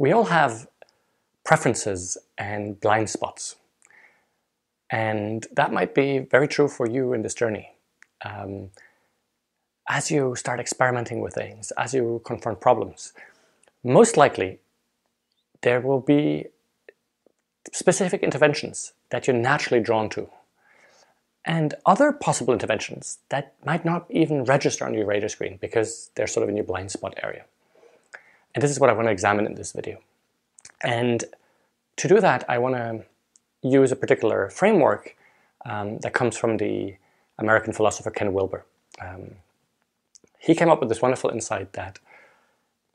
We all have preferences and blind spots. And that might be very true for you in this journey. Um, as you start experimenting with things, as you confront problems, most likely there will be specific interventions that you're naturally drawn to, and other possible interventions that might not even register on your radar screen because they're sort of in your blind spot area. And this is what I want to examine in this video. And to do that, I want to use a particular framework um, that comes from the American philosopher Ken Wilber. Um, he came up with this wonderful insight that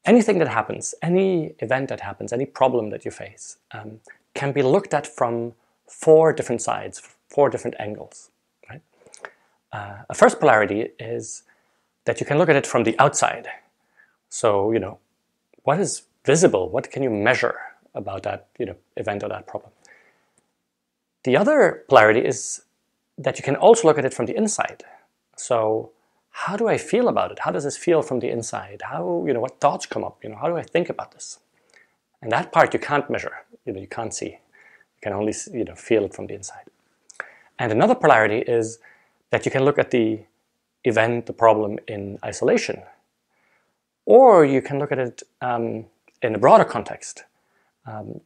anything that happens, any event that happens, any problem that you face, um, can be looked at from four different sides, four different angles. Right? Uh, a first polarity is that you can look at it from the outside. So, you know, what is visible? What can you measure about that you know, event or that problem? The other polarity is that you can also look at it from the inside. So, how do I feel about it? How does this feel from the inside? How, you know, what thoughts come up? You know, how do I think about this? And that part you can't measure. You know, you can't see. You can only, you know, feel it from the inside. And another polarity is that you can look at the event, the problem in isolation, or you can look at it um, in a broader context. Um,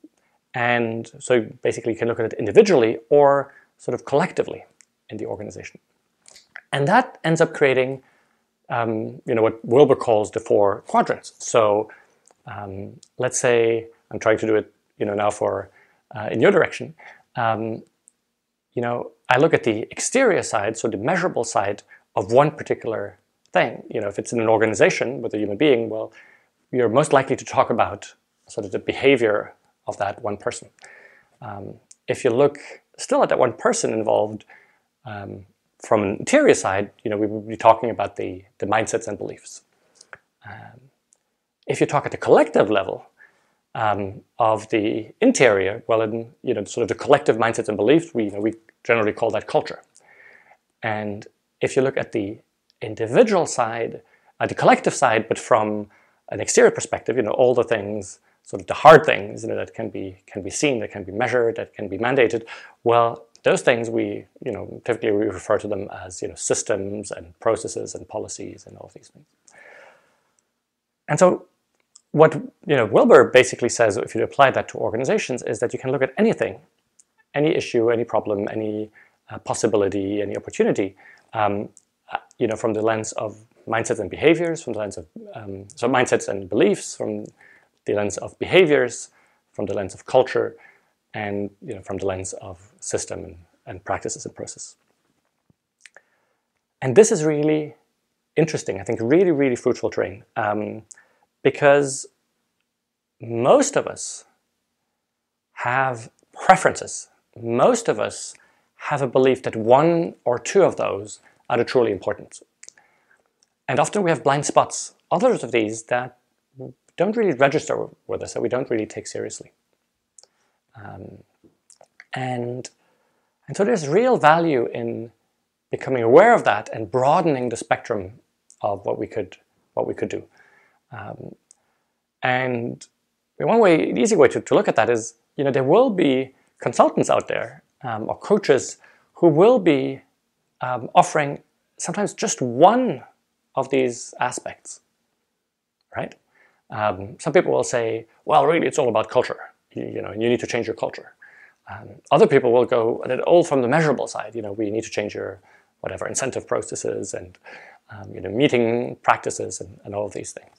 and so basically you can look at it individually or sort of collectively in the organization. And that ends up creating um, you know, what Wilber calls the four quadrants. So um, let's say I'm trying to do it you know, now for uh, in your direction. Um, you know, I look at the exterior side, so the measurable side of one particular thing. You know, if it's in an organization with a human being, well, you're most likely to talk about sort of the behavior of that one person. Um, if you look still at that one person involved um, from an interior side, you know, we would be talking about the, the mindsets and beliefs. Um, if you talk at the collective level um, of the interior, well, in you know, sort of the collective mindsets and beliefs, we, you know, we generally call that culture. And if you look at the individual side, at the collective side, but from an exterior perspective, you know, all the things, sort of the hard things, you know, that can be can be seen, that can be measured, that can be mandated. Well, those things we, you know, typically we refer to them as, you know, systems and processes and policies and all these things. And so what you know Wilber basically says, if you apply that to organizations, is that you can look at anything, any issue, any problem, any uh, possibility, any opportunity, um, uh, you know, from the lens of mindsets and behaviors, from the lens of um, so mindsets and beliefs, from the lens of behaviors, from the lens of culture, and you know, from the lens of system and, and practices and process. And this is really interesting. I think really, really fruitful terrain um, because most of us have preferences. Most of us have a belief that one or two of those are the truly important. And often we have blind spots, others of these that don't really register with us, that we don't really take seriously. Um, and, and so there's real value in becoming aware of that and broadening the spectrum of what we could, what we could do. Um, and one way, the easy way to, to look at that is, you know, there will be consultants out there um, or coaches who will be um, offering sometimes just one of these aspects, right? Um, some people will say, well, really, it's all about culture. You, you know, you need to change your culture. Um, other people will go all from the measurable side. You know, we need to change your whatever incentive processes and um, you know meeting practices and, and all of these things.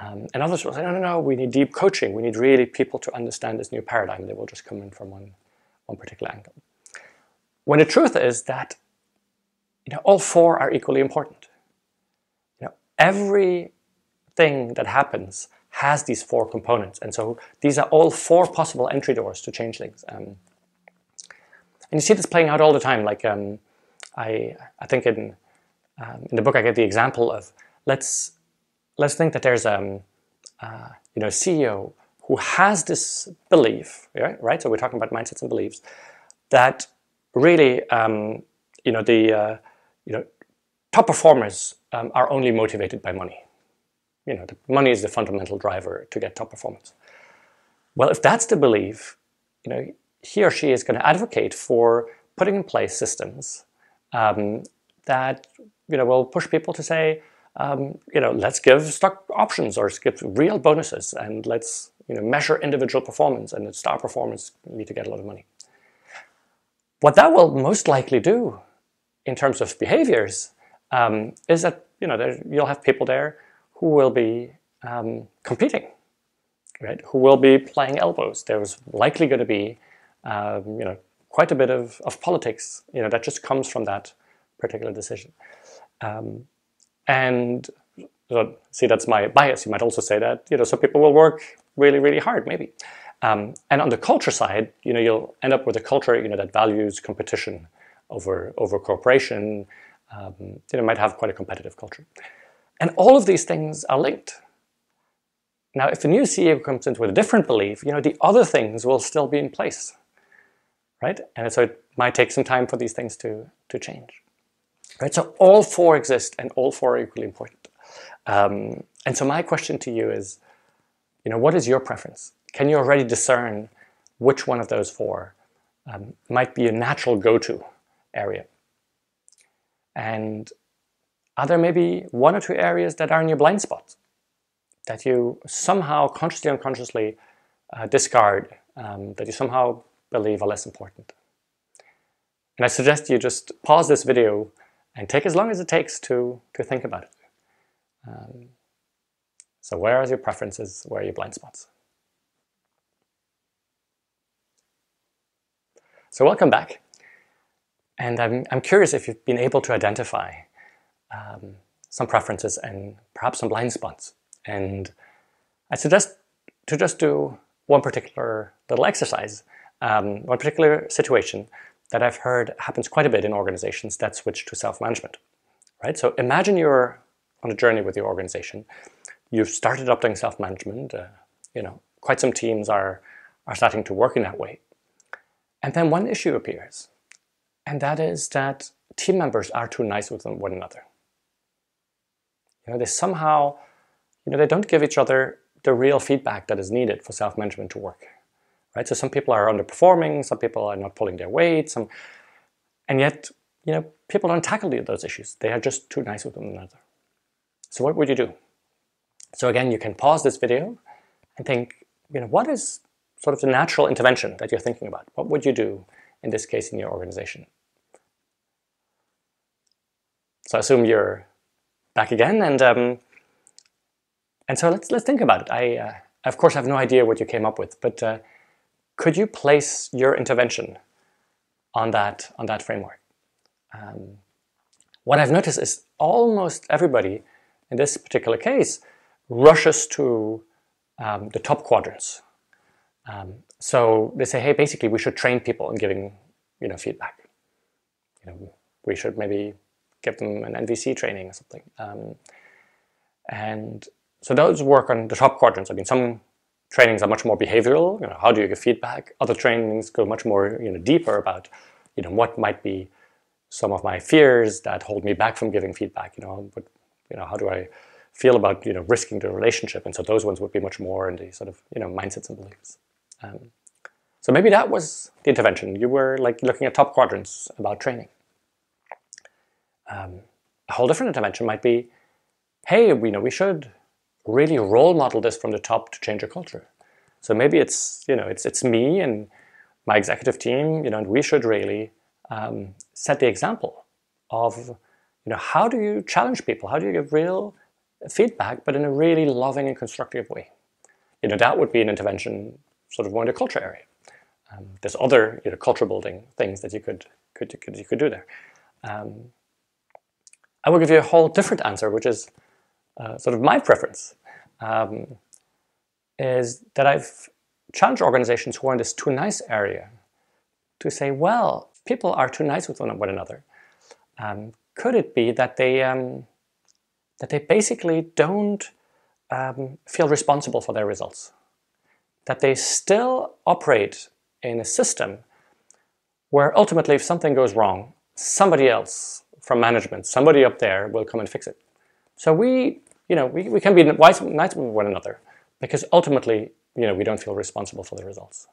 Um, and others will say, no, no, no, we need deep coaching. We need really people to understand this new paradigm. They will just come in from one, one particular angle. When the truth is that you know, all four are equally important. You know, everything that happens has these four components, and so these are all four possible entry doors to change things. Um, and you see this playing out all the time. Like um, I, I think in um, in the book I get the example of let's let's think that there's um, uh, you know CEO who has this belief, right? right? So we're talking about mindsets and beliefs, that really, um, you know, the uh, you know, top performers um, are only motivated by money. You know, the money is the fundamental driver to get top performance. Well, if that's the belief, you know, he or she is going to advocate for putting in place systems um, that you know will push people to say, um, you know, let's give stock options or give real bonuses, and let's you know measure individual performance, and the star performance need to get a lot of money. What that will most likely do, in terms of behaviors, um, is that you know there, you'll have people there who will be um, competing, right? Who will be playing elbows. There's likely going to be um, you know quite a bit of, of politics, you know, that just comes from that particular decision. Um, and so, see, that's my bias. You might also say that, you know, so people will work really, really hard, maybe. Um, and on the culture side, you know, you'll end up with a culture, you know, that values competition over, over cooperation. Um, you know, might have quite a competitive culture. And all of these things are linked. Now, if a new CEO comes into with a different belief, you know, the other things will still be in place right? And so it might take some time for these things to, to change. Right? So all four exist and all four are equally important. Um, and so my question to you is, you know, what is your preference? Can you already discern which one of those four um, might be a natural go-to area? And are there maybe one or two areas that are in your blind spots that you somehow consciously or unconsciously uh, discard, um, that you somehow believe are less important. And I suggest you just pause this video and take as long as it takes to, to think about it. Um, so where are your preferences? Where are your blind spots? So welcome back. And I'm, I'm curious if you've been able to identify um, some preferences and perhaps some blind spots. And I suggest to just do one particular little exercise um, one particular situation that I've heard happens quite a bit in organizations that switch to self-management, right? So imagine you're on a journey with your organization. You've started adopting self-management. Uh, you know, quite some teams are are starting to work in that way. And then one issue appears, and that is that team members are too nice with one another. You know, they somehow, you know, they don't give each other the real feedback that is needed for self-management to work right? So some people are underperforming, some people are not pulling their weight, some, and yet, you know, people don't tackle those issues. They are just too nice with one another. So what would you do? So again, you can pause this video and think, you know, what is sort of the natural intervention that you're thinking about? What would you do in this case in your organization? So I assume you're back again, and um, and so let's let's think about it. I uh, of course have no idea what you came up with, but uh, could you place your intervention on that, on that framework? Um, what I've noticed is almost everybody in this particular case rushes to um, the top quadrants. Um, so they say, hey, basically we should train people in giving you know, feedback. You know, we should maybe give them an NVC training or something. Um, and so those work on the top quadrants. I mean, some trainings are much more behavioral. You know, how do you give feedback? Other trainings go much more you know, deeper about you know, what might be some of my fears that hold me back from giving feedback. You know, but, you know, how do I feel about you know, risking the relationship? And so those ones would be much more in the sort of you know, mindsets and beliefs. Um, so maybe that was the intervention. You were like looking at top quadrants about training. Um, a whole different intervention might be, hey, we know we should really role model this from the top to change a culture. So maybe it's you know it's it's me and my executive team, you know, and we should really um, set the example of you know how do you challenge people? How do you give real feedback, but in a really loving and constructive way? You know, that would be an intervention, sort of more in the culture area. Um, there's other you know culture building things that you could could, could you could do there. Um, I will give you a whole different answer, which is uh, sort of my preference um, is that I've challenged organizations who are in this too nice area to say, well, people are too nice with one, one another. Um, could it be that they um, that they basically don't um, feel responsible for their results? That they still operate in a system where ultimately if something goes wrong, somebody else from management, somebody up there will come and fix it. So we, you know, we, we can be nice, nice with one another because ultimately, you know, we don't feel responsible for the results.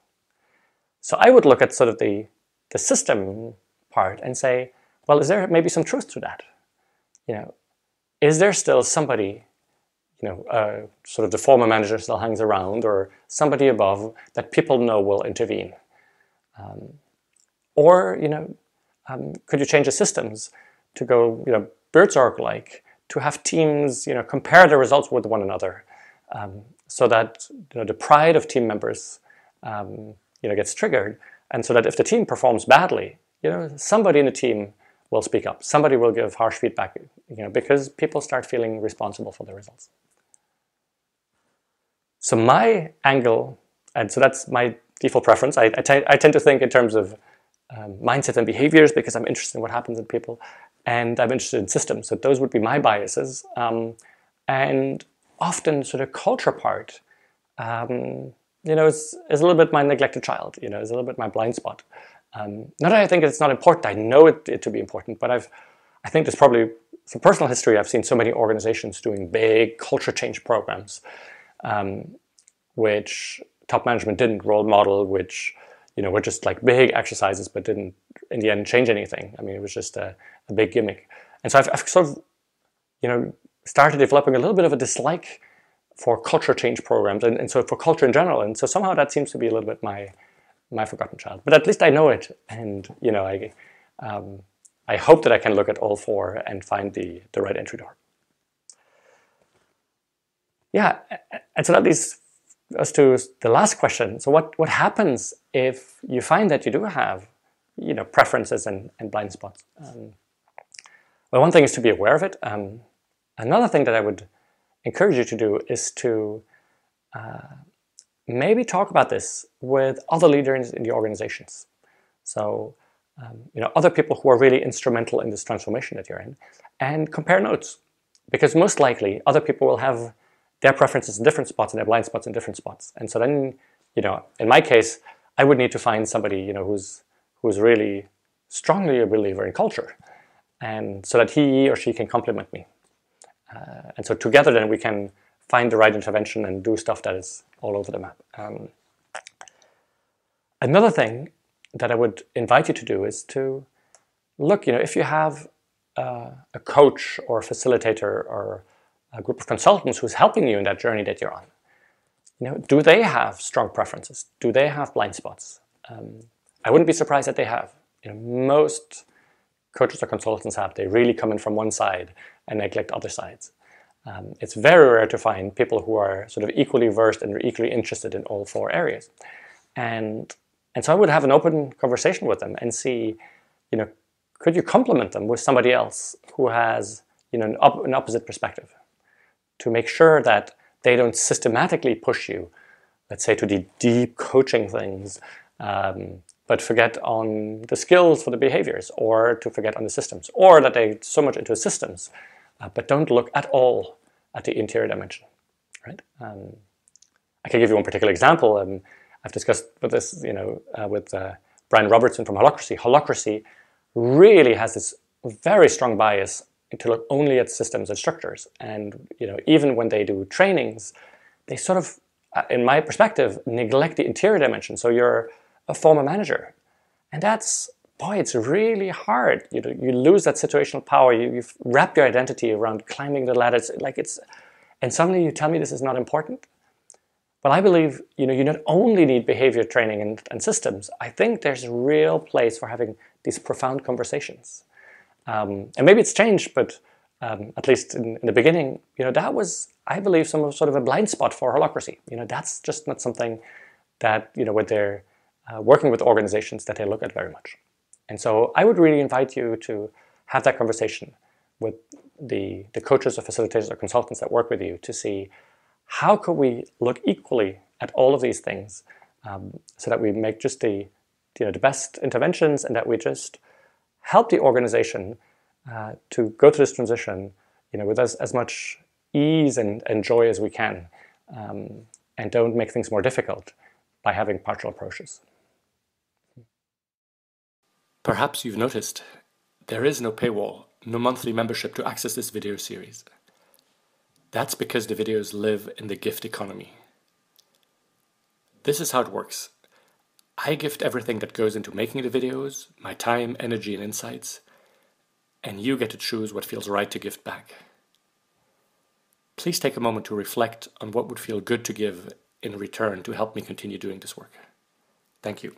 So I would look at sort of the, the system part and say, well, is there maybe some truth to that? You know, is there still somebody, you know, uh, sort of the former manager still hangs around or somebody above that people know will intervene? Um, or, you know, um, could you change the systems to go, you know, Buurtzorg-like, to have teams, you know, compare their results with one another, um, so that you know, the pride of team members, um, you know, gets triggered, and so that if the team performs badly, you know, somebody in the team will speak up. Somebody will give harsh feedback, you know, because people start feeling responsible for the results. So my angle, and so that's my default preference. I, I tend to think in terms of um, mindset and behaviors because I'm interested in what happens in people, and I'm interested in systems. So those would be my biases. Um, and often, sort of culture part, um, you know, is, is a little bit my neglected child. You know, is a little bit my blind spot. Um, not that I think it's not important. I know it, it to be important, but I've, I think there's probably some personal history. I've seen so many organizations doing big culture change programs, um, which top management didn't role model, which you know were just like big exercises, but didn't in the end change anything. I mean, it was just a, a big gimmick. And so I've, I've sort of, you know, started developing a little bit of a dislike for culture change programs, and, and so for culture in general. And so somehow that seems to be a little bit my my forgotten child. But at least I know it, and you know, I um, I hope that I can look at all four and find the the right entry door. Yeah, and so that leads us to the last question. So what what happens if you find that you do have, you know, preferences and, and blind spots? Um, well, one thing is to be aware of it. Um, another thing that I would encourage you to do is to uh, maybe talk about this with other leaders in the organizations. So, um, you know, other people who are really instrumental in this transformation that you're in, and compare notes, because most likely other people will have their preferences in different spots and their blind spots in different spots. And so then, you know, in my case, I would need to find somebody, you know, who's who's really strongly a believer in culture, and so that he or she can complement me. Uh, and so together, then we can find the right intervention and do stuff that is all over the map. Um, another thing that I would invite you to do is to look, you know, if you have uh, a coach or a facilitator or a group of consultants who's helping you in that journey that you're on, you know, do they have strong preferences? Do they have blind spots? Um, I wouldn't be surprised that they have. You know, most coaches or consultants have. They really come in from one side and neglect other sides. Um, it's very rare to find people who are sort of equally versed and equally interested in all four areas. And, and so I would have an open conversation with them and see, you know, could you complement them with somebody else who has, you know, an, op- an opposite perspective to make sure that they don't systematically push you, let's say, to the deep coaching things, um, but forget on the skills for the behaviors or to forget on the systems or that they so much into systems uh, but don't look at all at the interior dimension. Right? Um, I can give you one particular example. Um, I've discussed with this, you know, uh, with uh, Brian Robertson from Holacracy. Holacracy really has this very strong bias to look only at systems and structures. And you know, even when they do trainings, they sort of, uh, in my perspective, neglect the interior dimension. So you're a former manager, and that's boy, it's really hard. You know, you lose that situational power. You, you wrap your identity around climbing the ladder. It's like it's, and suddenly you tell me this is not important. Well, I believe you know you not only need behavior training and, and systems. I think there's a real place for having these profound conversations. Um, and maybe it's changed, but um, at least in, in, the beginning, you know, that was, I believe, some sort of a blind spot for holacracy. You know, that's just not something that you know when they're uh, working with organizations that they look at very much. And so I would really invite you to have that conversation with the, the coaches or facilitators or consultants that work with you to see how could we look equally at all of these things um, so that we make just the, you know, the best interventions and that we just help the organization uh, to go through this transition you know, with as, as much ease and, and joy as we can um, and don't make things more difficult by having partial approaches. Perhaps you've noticed there is no paywall, no monthly membership to access this video series. That's because the videos live in the gift economy. This is how it works. I gift everything that goes into making the videos, my time, energy, and insights, and you get to choose what feels right to gift back. Please take a moment to reflect on what would feel good to give in return to help me continue doing this work. Thank you.